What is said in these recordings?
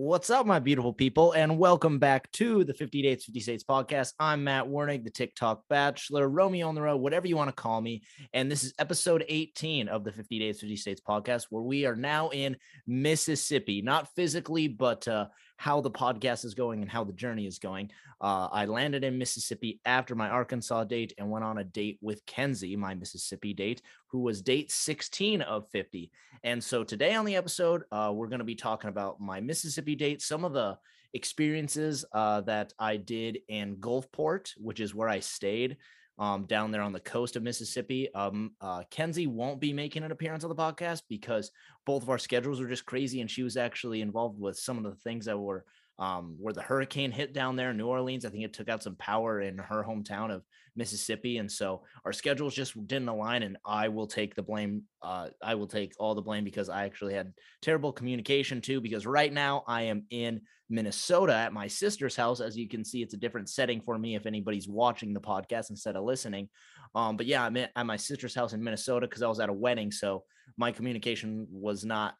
What's up, my beautiful people, and welcome back to the 50 Dates, 50 States podcast. I'm Matt Urnig, the TikTok Bachelor, Romeo on the Road, whatever you want to call me. And this is episode 18 of the 50 Dates, 50 States podcast, where we are now in Mississippi, not physically, but uh, how the podcast is going and how the journey is going. Uh, I landed in Mississippi after my Arkansas date and went on a date with Kenzie, my Mississippi date, who was date 16 of 50. And so today on the episode, uh, we're going to be talking about my Mississippi date, some of the experiences uh, that I did in Gulfport, which is where I stayed um, down there on the coast of Mississippi. Um, uh, Kenzie won't be making an appearance on the podcast because both of our schedules are just crazy, and she was actually involved with some of the things that were um, where the hurricane hit down there in New Orleans. I think it took out some power in her hometown of Mississippi, and so our schedules just didn't align. And I will take the blame. Uh, I will take all the blame because I actually had terrible communication too. Because right now I am in Minnesota at my sister's house. As you can see, it's a different setting for me if anybody's watching the podcast instead of listening. Um, but yeah, I'm at my sister's house in Minnesota because I was at a wedding, so my communication was not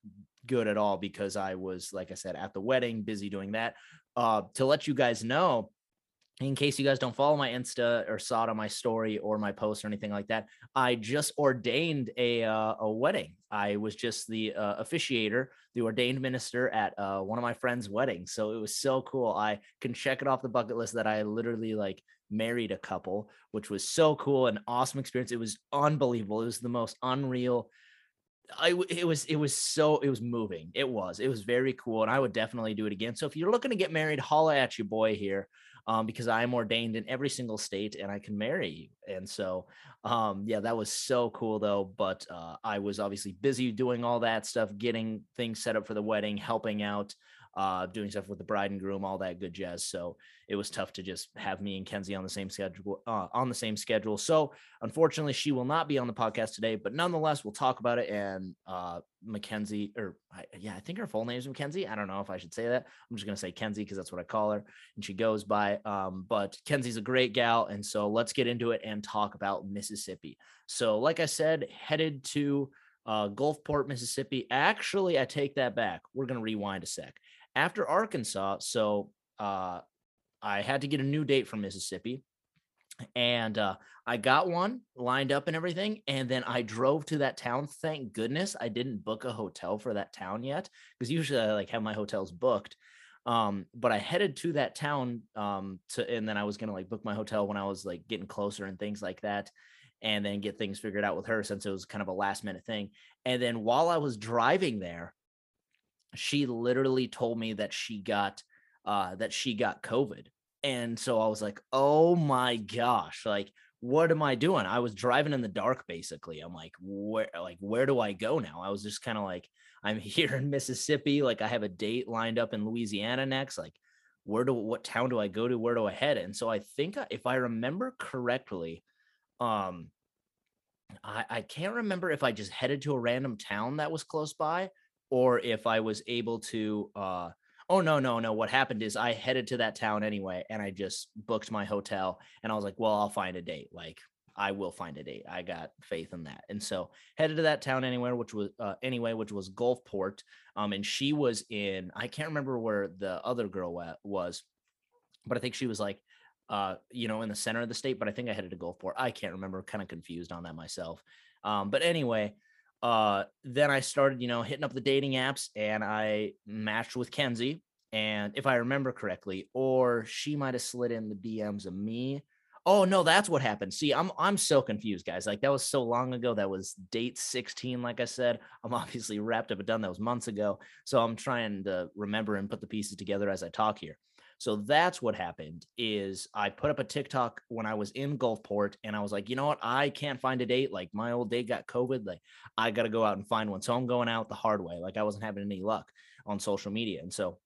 good at all because I was, like I said, at the wedding, busy doing that. Uh, to let you guys know, in case you guys don't follow my Insta or saw it on my story or my post or anything like that, I just ordained a uh, a wedding. I was just the uh, officiator, the ordained minister at uh, one of my friends' weddings. So it was so cool. I can check it off the bucket list that I literally like married a couple, which was so cool, and awesome experience. It was unbelievable. It was the most unreal I it was it was so it was moving. It was it was very cool, and I would definitely do it again. So if you're looking to get married, holla at your boy here, um, because I'm ordained in every single state and I can marry you. And so, um, yeah, that was so cool though. But uh, I was obviously busy doing all that stuff, getting things set up for the wedding, helping out uh, doing stuff with the bride and groom, all that good jazz. So it was tough to just have me and Kenzie on the same schedule. Uh, on the same schedule. So unfortunately, she will not be on the podcast today. But nonetheless, we'll talk about it. And uh, Mackenzie, or yeah, I think her full name is Mackenzie. I don't know if I should say that. I'm just gonna say Kenzie because that's what I call her, and she goes by. Um, but Kenzie's a great gal, and so let's get into it and talk about Mississippi. So, like I said, headed to uh, Gulfport, Mississippi. Actually, I take that back. We're going to rewind a sec after Arkansas, so uh, I had to get a new date from Mississippi. And uh, I got one lined up and everything. And then I drove to that town. Thank goodness I didn't book a hotel for that town yet. Because usually I like have my hotels booked. Um, but I headed to that town um to and then I was gonna like book my hotel when I was like getting closer and things like that and then get things figured out with her since it was kind of a last minute thing. And then while I was driving there, she literally told me that she got uh that she got covid. And so i was like oh my gosh like what am i doing? I was driving in the dark basically. I'm like where like where do i go now? I was just kind of like i'm here in mississippi like i have a date lined up in louisiana next like where do what town do i go to? Where do i head? And so i think if i remember correctly um I, I can't remember if I just headed to a random town that was close by or if I was able to uh oh no no no what happened is I headed to that town anyway and I just booked my hotel and I was like well I'll find a date like I will find a date. I got faith in that. And so headed to that town anywhere which was uh, anyway which was Gulfport um and she was in I can't remember where the other girl was but I think she was like uh you know in the center of the state but I think I headed to Gulfport. I can't remember kind of confused on that myself. Um but anyway uh then i started you know hitting up the dating apps and i matched with kenzie and if i remember correctly or she might have slid in the dms of me. Oh no that's what happened. See i'm i'm so confused guys like that was so long ago that was date 16 like i said. I'm obviously wrapped up and done that was months ago so i'm trying to remember and put the pieces together as i talk here so that's what happened is I put up a TikTok when I was in Gulfport and I was like, you know what? I can't find a date. Like my old date got COVID. Like I got to go out and find one. So I'm going out the hard way. Like I wasn't having any luck on social media. And so,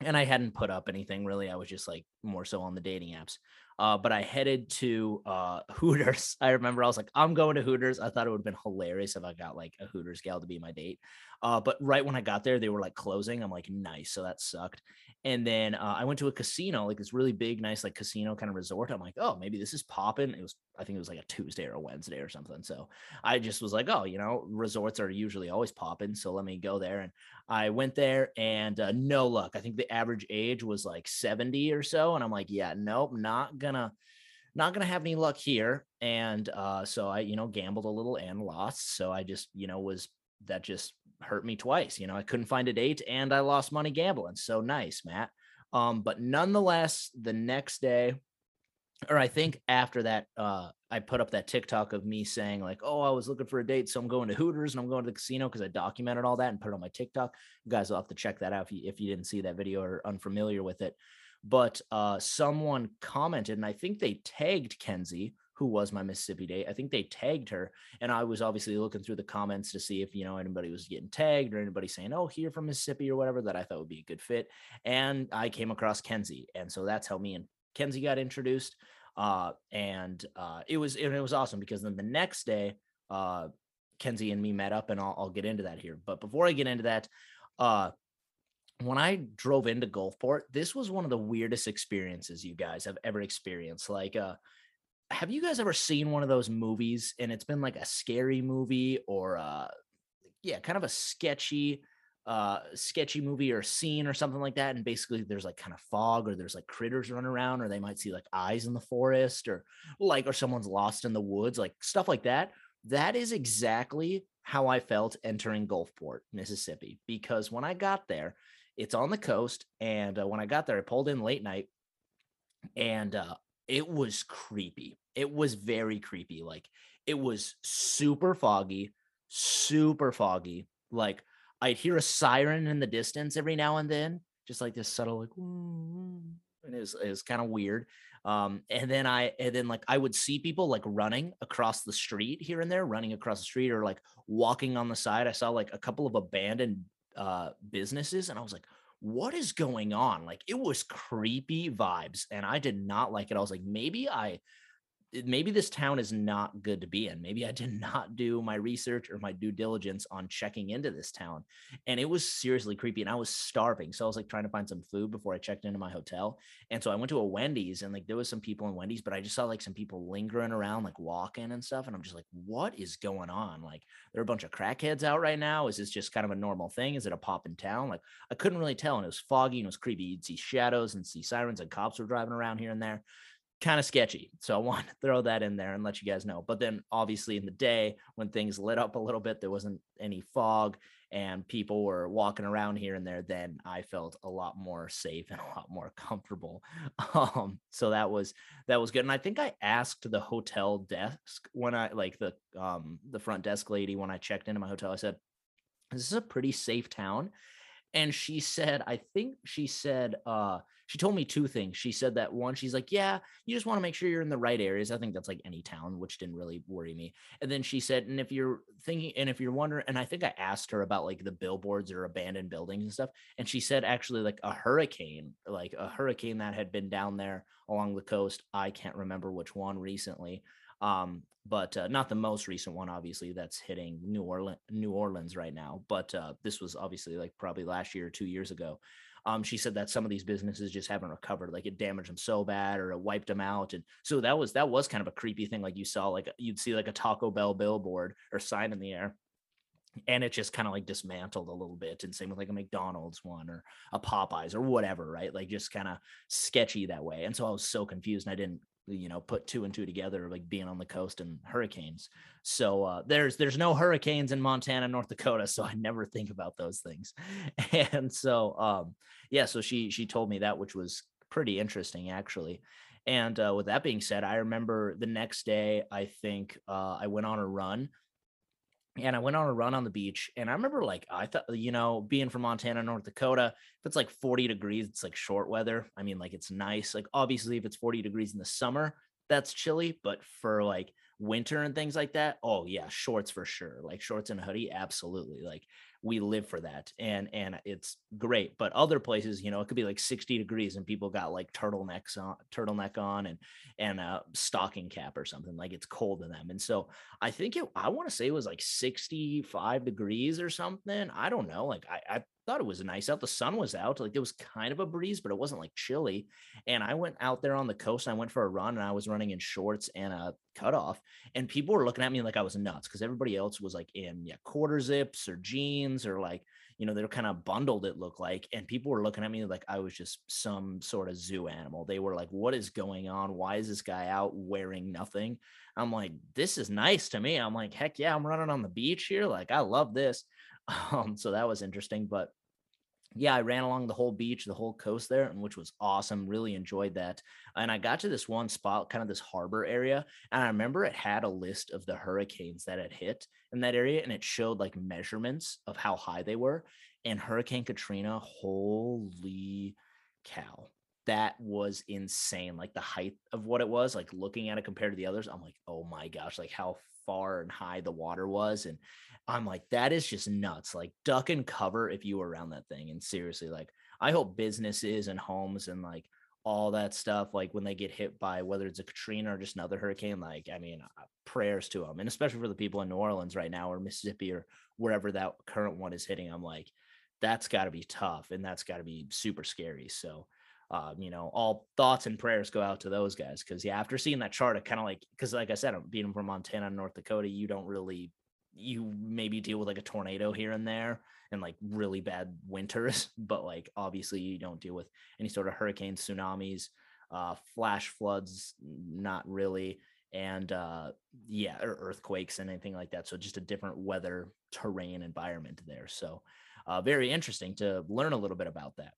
and I hadn't put up anything really. I was just like more so on the dating apps. Uh, but I headed to uh, Hooters. I remember I was like, I'm going to Hooters. I thought it would have been hilarious if I got like a Hooters gal to be my date. Uh, but right when I got there, they were like closing. I'm like, nice. So that sucked. And then uh, I went to a casino, like this really big, nice, like casino kind of resort. I'm like, oh, maybe this is popping. It was, I think it was like a Tuesday or a Wednesday or something. So I just was like, oh, you know, resorts are usually always popping. So let me go there. And I went there and uh, no luck. I think the average age was like 70 or so. And I'm like, yeah, nope, not gonna not to have any luck here. And uh, so I, you know, gambled a little and lost. So I just, you know, was that just hurt me twice. You know, I couldn't find a date and I lost money gambling. So nice, Matt. Um, but nonetheless, the next day, or I think after that, uh, I put up that TikTok of me saying like, "Oh, I was looking for a date, so I'm going to Hooters and I'm going to the casino because I documented all that and put it on my TikTok." You guys will have to check that out if you if you didn't see that video or unfamiliar with it. But uh, someone commented, and I think they tagged Kenzie, who was my Mississippi date. I think they tagged her, and I was obviously looking through the comments to see if you know anybody was getting tagged or anybody saying, "Oh, here from Mississippi" or whatever that I thought would be a good fit. And I came across Kenzie, and so that's how me and Kenzie got introduced. Uh, and uh, it was and it was awesome because then the next day, uh, Kenzie and me met up, and I'll, I'll get into that here. But before I get into that, uh, when I drove into Gulfport, this was one of the weirdest experiences you guys have ever experienced. Like, uh, have you guys ever seen one of those movies and it's been like a scary movie or uh yeah, kind of a sketchy uh sketchy movie or scene or something like that? And basically there's like kind of fog or there's like critters running around or they might see like eyes in the forest or like or someone's lost in the woods like stuff like that. That is exactly how I felt entering Gulfport, Mississippi because when I got there it's on the coast and uh, when I got there I pulled in late night and uh it was creepy. It was very creepy. Like it was super foggy, super foggy. Like I'd hear a siren in the distance every now and then, just like this subtle like and it was, was kind of weird. Um, and then I and then like I would see people like running across the street here and there, running across the street or like walking on the side. I saw like a couple of abandoned uh businesses and I was like, what is going on? Like it was creepy vibes and I did not like it. I was like, maybe I maybe this town is not good to be in. Maybe I did not do my research or my due diligence on checking into this town. And it was seriously creepy. And I was starving. So I was like trying to find some food before I checked into my hotel. And so I went to a Wendy's and like there was some people in Wendy's, but I just saw like some people lingering around, like walking and stuff. And I'm just like, what is going on? Like there are a bunch of crackheads out right now. Is this just kind of a normal thing? Is it a pop in town? Like I couldn't really tell. And it was foggy and it was creepy. You'd see shadows and see sirens and cops were driving around here and there kind of sketchy. So I want to throw that in there and let you guys know. But then obviously in the day when things lit up a little bit, there wasn't any fog and people were walking around here and there, then I felt a lot more safe and a lot more comfortable. Um, so that was that was good. And I think I asked the hotel desk when I like the um the front desk lady when I checked into my hotel, I said, This is a pretty safe town. And she said, I think she said, uh, she told me two things. She said that one, she's like, Yeah, you just want to make sure you're in the right areas. I think that's like any town, which didn't really worry me. And then she said, And if you're thinking, and if you're wondering, and I think I asked her about like the billboards or abandoned buildings and stuff. And she said, actually, like a hurricane, like a hurricane that had been down there along the coast. I can't remember which one recently. Um, but uh, not the most recent one, obviously, that's hitting New Orleans, New Orleans right now. But uh, this was obviously like probably last year or two years ago. Um, she said that some of these businesses just haven't recovered, like it damaged them so bad or it wiped them out, and so that was that was kind of a creepy thing. Like you saw, like you'd see like a Taco Bell billboard or sign in the air, and it just kind of like dismantled a little bit and same with like a mcdonald's one or a popeyes or whatever right like just kind of sketchy that way and so i was so confused and i didn't you know put two and two together like being on the coast and hurricanes. So uh, there's there's no hurricanes in montana north dakota so i never think about those things. And so um yeah so she she told me that which was pretty interesting actually. And uh, with that being said i remember the next day i think uh, i went on a run and I went on a run on the beach. And I remember, like, I thought, you know, being from Montana, North Dakota, if it's like 40 degrees, it's like short weather. I mean, like, it's nice. Like, obviously, if it's 40 degrees in the summer, that's chilly. But for like winter and things like that, oh, yeah, shorts for sure. Like, shorts and a hoodie, absolutely. Like, we live for that and and it's great but other places you know it could be like 60 degrees and people got like turtlenecks on turtleneck on and and a stocking cap or something like it's cold to them and so i think it i want to say it was like 65 degrees or something i don't know like i i thought it was nice out the sun was out like there was kind of a breeze but it wasn't like chilly and i went out there on the coast i went for a run and i was running in shorts and a cutoff and people were looking at me like i was nuts because everybody else was like in yeah quarter zips or jeans or like you know they're kind of bundled it looked like and people were looking at me like i was just some sort of zoo animal. They were like what is going on? Why is this guy out wearing nothing? I'm like this is nice to me. I'm like heck yeah i'm running on the beach here like i love this um so that was interesting but yeah, I ran along the whole beach, the whole coast there, and which was awesome. Really enjoyed that. And I got to this one spot, kind of this harbor area, and I remember it had a list of the hurricanes that had hit in that area, and it showed like measurements of how high they were. And Hurricane Katrina, holy cow, that was insane. Like the height of what it was, like looking at it compared to the others, I'm like, oh my gosh, like how far and high the water was, and I'm like, that is just nuts. Like duck and cover if you were around that thing. And seriously, like I hope businesses and homes and like all that stuff, like when they get hit by whether it's a Katrina or just another hurricane, like I mean, uh, prayers to them, and especially for the people in New Orleans right now or Mississippi or wherever that current one is hitting. I'm like, that's got to be tough and that's got to be super scary. So. Um, you know, all thoughts and prayers go out to those guys because yeah, after seeing that chart, it kind of like because like I said, I'm being from Montana, and North Dakota, you don't really you maybe deal with like a tornado here and there and like really bad winters, but like obviously you don't deal with any sort of hurricanes, tsunamis, uh, flash floods, not really, and uh, yeah, or earthquakes and anything like that. So just a different weather terrain environment there. So uh, very interesting to learn a little bit about that.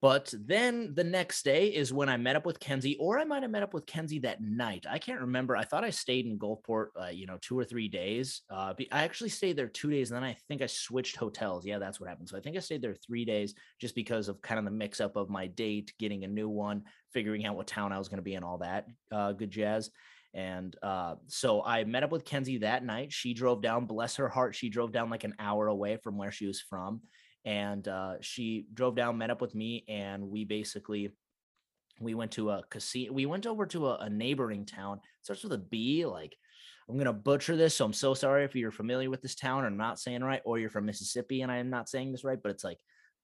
But then the next day is when I met up with Kenzie, or I might have met up with Kenzie that night. I can't remember. I thought I stayed in Gulfport, uh, you know, two or three days. Uh, I actually stayed there two days, and then I think I switched hotels. Yeah, that's what happened. So I think I stayed there three days just because of kind of the mix up of my date, getting a new one, figuring out what town I was going to be in, all that uh, good jazz. And uh, so I met up with Kenzie that night. She drove down, bless her heart, she drove down like an hour away from where she was from and uh, she drove down, met up with me, and we basically we went to a casino. We went over to a, a neighboring town. Starts with a B. Like I'm gonna butcher this, so I'm so sorry if you're familiar with this town or I'm not saying right, or you're from Mississippi and I am not saying this right, but it's like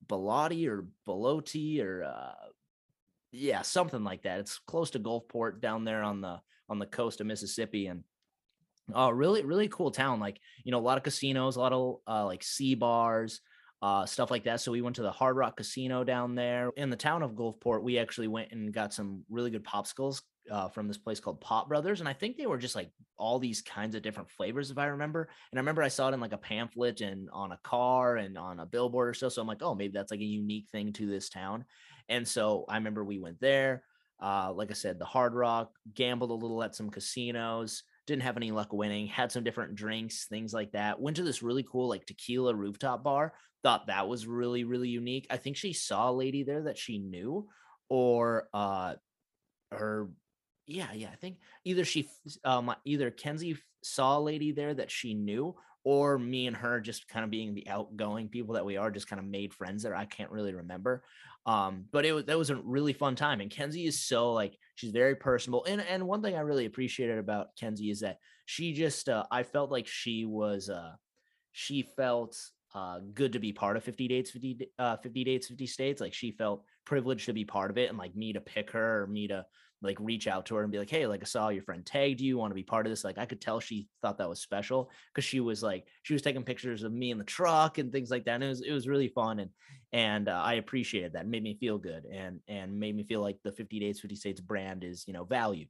Bellotti or Bellotti or uh, yeah, something like that. It's close to Gulfport down there on the on the coast of Mississippi, and oh, really, really cool town. Like you know, a lot of casinos, a lot of uh, like sea bars uh, stuff like that. So we went to the Hard Rock Casino down there in the town of Gulfport. We actually went and got some really good popsicles uh, from this place called Pop Brothers, and I think they were just like all these kinds of different flavors, if I remember. And I remember I saw it in like a pamphlet and on a car and on a billboard or so. So I'm like, oh, maybe that's like a unique thing to this town. And so I remember we went there. Uh, like I said, the Hard Rock, gambled a little at some casinos didn't have any luck winning, had some different drinks, things like that. Went to this really cool like tequila rooftop bar. Thought that was really really unique. I think she saw a lady there that she knew or uh her yeah, yeah, I think either she um either Kenzie saw a lady there that she knew or me and her just kind of being the outgoing people that we are just kind of made friends there i can't really remember um but it was that was a really fun time and kenzie is so like she's very personable and and one thing i really appreciated about kenzie is that she just uh, i felt like she was uh she felt uh good to be part of 50 dates 50 uh 50 dates 50 states like she felt privileged to be part of it and like me to pick her or me to like reach out to her and be like, hey, like I saw your friend tagged you, want to be part of this. Like I could tell she thought that was special because she was like she was taking pictures of me in the truck and things like that. And it was it was really fun and and uh, I appreciated that. It made me feel good and and made me feel like the 50 Dates 50 States brand is you know valued.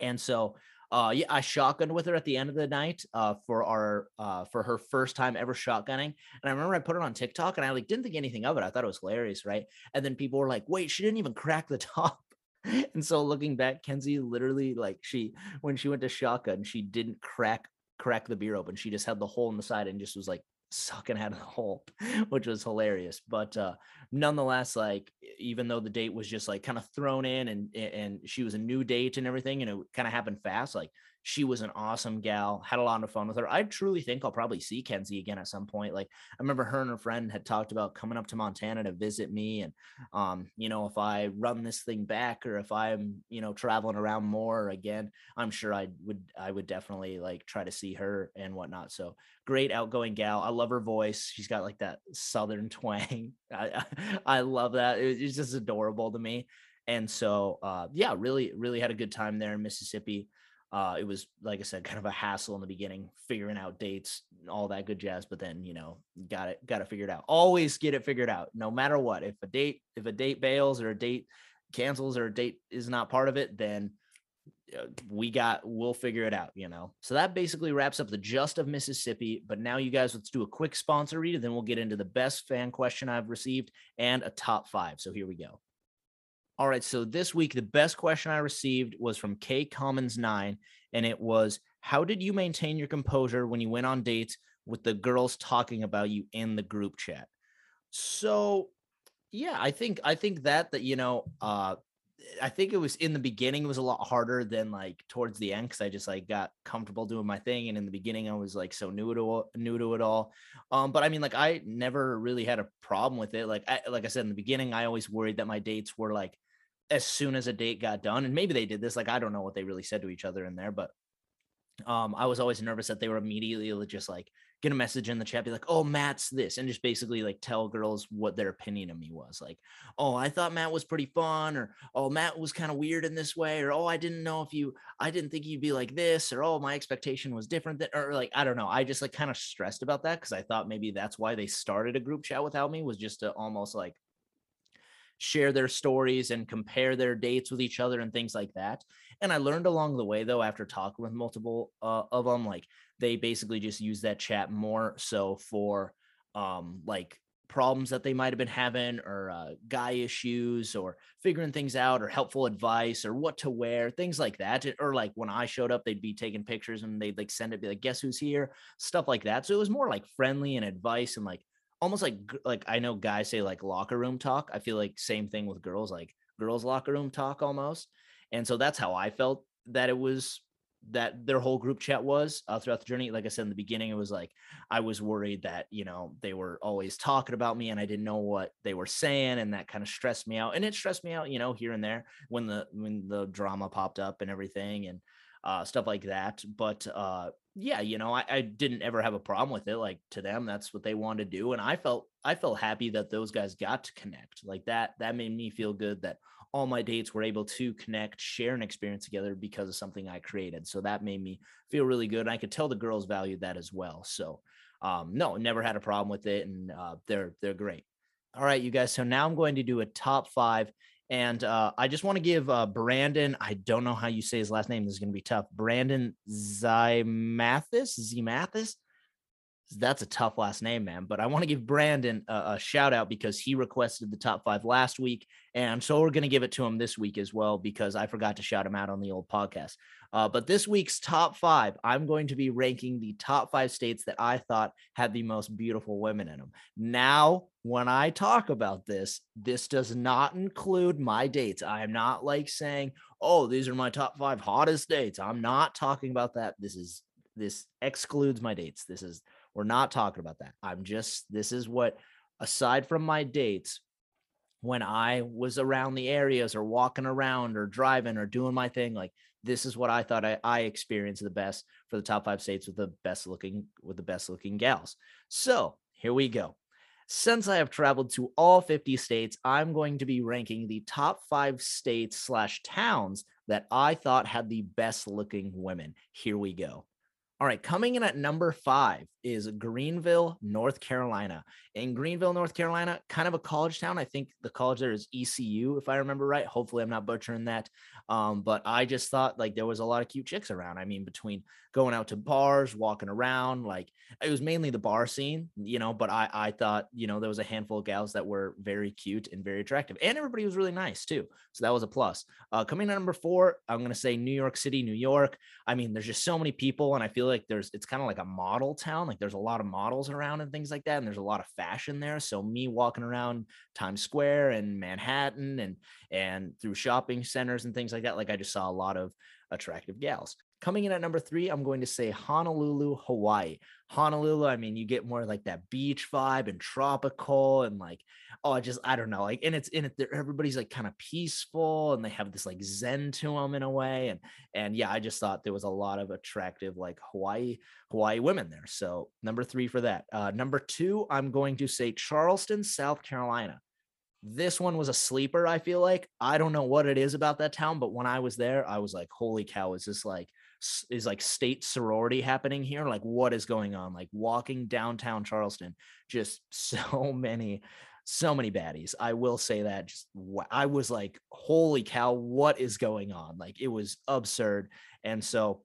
And so uh yeah, I shotgunned with her at the end of the night uh for our uh for her first time ever shotgunning. And I remember I put it on TikTok and I like didn't think anything of it. I thought it was hilarious, right? And then people were like, wait, she didn't even crack the top. and so looking back, Kenzie literally like she when she went to shotgun, she didn't crack crack the beer open. She just had the hole in the side and just was like sucking out of the hole, which was hilarious. But uh nonetheless, like even though the date was just like kind of thrown in and and she was a new date and everything, and it kind of happened fast, like she was an awesome gal. Had a lot of fun with her. I truly think I'll probably see Kenzie again at some point. Like I remember her and her friend had talked about coming up to Montana to visit me, and um, you know, if I run this thing back or if I'm you know traveling around more again, I'm sure I would I would definitely like try to see her and whatnot. So great outgoing gal. I love her voice. She's got like that southern twang. I I love that. It's just adorable to me. And so uh, yeah, really really had a good time there in Mississippi. Uh, it was like I said, kind of a hassle in the beginning, figuring out dates, all that good jazz. But then you know, got it, got it figured out. Always get it figured out, no matter what. If a date, if a date bails or a date cancels or a date is not part of it, then uh, we got we'll figure it out you know so that basically wraps up the just of mississippi but now you guys let's do a quick sponsor read and then we'll get into the best fan question i've received and a top five so here we go all right so this week the best question i received was from k commons 9 and it was how did you maintain your composure when you went on dates with the girls talking about you in the group chat so yeah i think i think that that you know uh I think it was in the beginning it was a lot harder than like towards the end because I just like got comfortable doing my thing and in the beginning I was like so new to new to it all. Um, but I mean like I never really had a problem with it. Like I like I said in the beginning, I always worried that my dates were like as soon as a date got done, and maybe they did this. Like I don't know what they really said to each other in there, but um, I was always nervous that they were immediately just like get a message in the chat, be like, "Oh, Matt's this," and just basically like tell girls what their opinion of me was. Like, "Oh, I thought Matt was pretty fun," or "Oh, Matt was kind of weird in this way," or "Oh, I didn't know if you, I didn't think you'd be like this," or "Oh, my expectation was different," than, or like I don't know. I just like kind of stressed about that because I thought maybe that's why they started a group chat without me was just to almost like share their stories and compare their dates with each other and things like that. And I learned along the way, though, after talking with multiple uh, of them, like they basically just use that chat more so for um, like problems that they might have been having or uh, guy issues or figuring things out or helpful advice or what to wear things like that. Or like when i showed up they'd be taking pictures and they'd like send it be like guess who's here? Stuff like that. So it was more like friendly and advice and like almost like like I know guys say like locker room talk. I feel like same thing with girls, like girls locker room talk almost. And so that's how I felt that it was that their whole group chat was uh, throughout the journey. Like I said in the beginning, it was like I was worried that you know they were always talking about me and I didn't know what they were saying, and that kind of stressed me out. And it stressed me out, you know, here and there when the when the drama popped up and everything. And uh, stuff like that. But uh, yeah, you know, I, I, didn't ever have a problem with it. Like to them, that's what they wanted to do, and I felt I felt happy that those guys got to connect. Like that that made me feel good that all my dates were able to connect, share an experience together because of something I created. So that made me feel really good. And I could tell the girls valued that as well. So um, no, never had a problem with it, and uh, they're they're great. All right, you guys. So now I'm going to do a top five and uh, I just want to give uh, Brandon, I don't know how you say his last name. This is going to be tough. Brandon Zymathis, Zemathis. That's a tough last name, man. But I want to give Brandon a, a shout out because he requested the top five last week. And so we're going to give it to him this week as well because I forgot to shout him out on the old podcast. Uh, but this week's top five, I'm going to be ranking the top five states that I thought had the most beautiful women in them. Now, when I talk about this, this does not include my dates. I am not like saying, oh, these are my top five hottest dates. I'm not talking about that. This is, this excludes my dates. This is, we're not talking about that. I'm just, this is what, aside from my dates, when I was around the areas or walking around or driving or doing my thing, like this is what I thought I, I experienced the best for the top five states with the best looking with the best looking gals. So here we go. Since I have traveled to all 50 states, I'm going to be ranking the top five states slash towns that I thought had the best looking women. Here we go. All right, coming in at number five is Greenville, North Carolina. In Greenville, North Carolina, kind of a college town. I think the college there is ECU, if I remember right. Hopefully, I'm not butchering that. Um, but I just thought like there was a lot of cute chicks around. I mean, between going out to bars, walking around, like it was mainly the bar scene, you know. But I I thought you know there was a handful of gals that were very cute and very attractive, and everybody was really nice too. So that was a plus. Uh, coming in at number four, I'm gonna say New York City, New York. I mean, there's just so many people, and I feel like there's it's kind of like a model town. Like there's a lot of models around and things like that, and there's a lot of fashion there. So me walking around Times Square and Manhattan and and through shopping centers and things like that, like I just saw a lot of attractive gals. Coming in at number three, I'm going to say Honolulu, Hawaii. Honolulu, I mean, you get more like that beach vibe and tropical and like, oh, just, I don't know, like, and it's in it, everybody's like kind of peaceful and they have this like zen to them in a way. And, and yeah, I just thought there was a lot of attractive like Hawaii, Hawaii women there. So number three for that. Uh, number two, I'm going to say Charleston, South Carolina. This one was a sleeper, I feel like. I don't know what it is about that town, but when I was there, I was like, holy cow, is this like is like state sorority happening here? Like, what is going on? Like walking downtown Charleston, just so many, so many baddies. I will say that just I was like, holy cow, what is going on? Like it was absurd. And so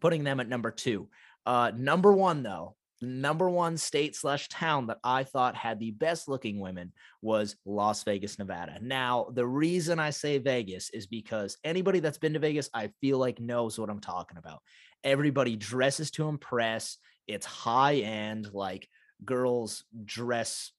putting them at number two. Uh, number one, though, number one state slash town that I thought had the best looking women was Las Vegas, Nevada. Now, the reason I say Vegas is because anybody that's been to Vegas, I feel like knows what I'm talking about. Everybody dresses to impress. It's high end, like girls dress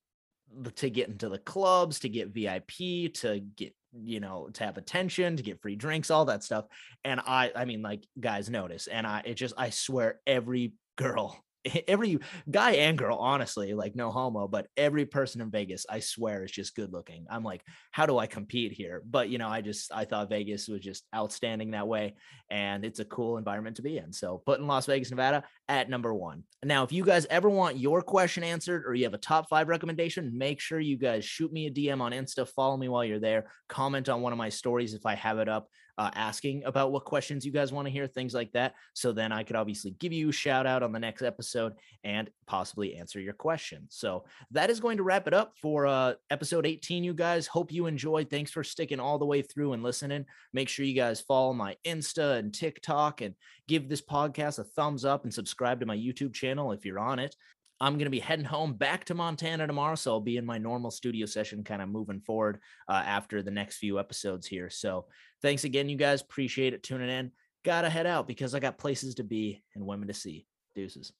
to get into the clubs, to get VIP, to get you know to have attention to get free drinks all that stuff and i i mean like guys notice and i it just i swear every girl every guy and girl, honestly, like no homo, but every person in Vegas, I swear, is just good looking. I'm like, how do I compete here? But you know, I just I thought Vegas was just outstanding that way, and it's a cool environment to be in. So putting Las Vegas, Nevada at number one. Now, if you guys ever want your question answered or you have a top five recommendation, make sure you guys shoot me a DM on Insta, follow me while you're there, comment on one of my stories if I have it up uh, asking about what questions you guys want to hear, things like that. So then I could obviously give you a shout out on the next episode and possibly answer your question. So that is going to wrap it up for uh, episode 18, you guys. Hope you enjoyed. Thanks for sticking all the way through and listening. Make sure you guys follow my Insta and TikTok and give this podcast a thumbs up and subscribe to my YouTube channel if you're on it. I'm going to be heading home back to Montana tomorrow. So I'll be in my normal studio session kind of moving forward uh, after the next few episodes here. So thanks again, you guys. Appreciate it tuning in. Gotta head out because I got places to be and women to see. Deuces.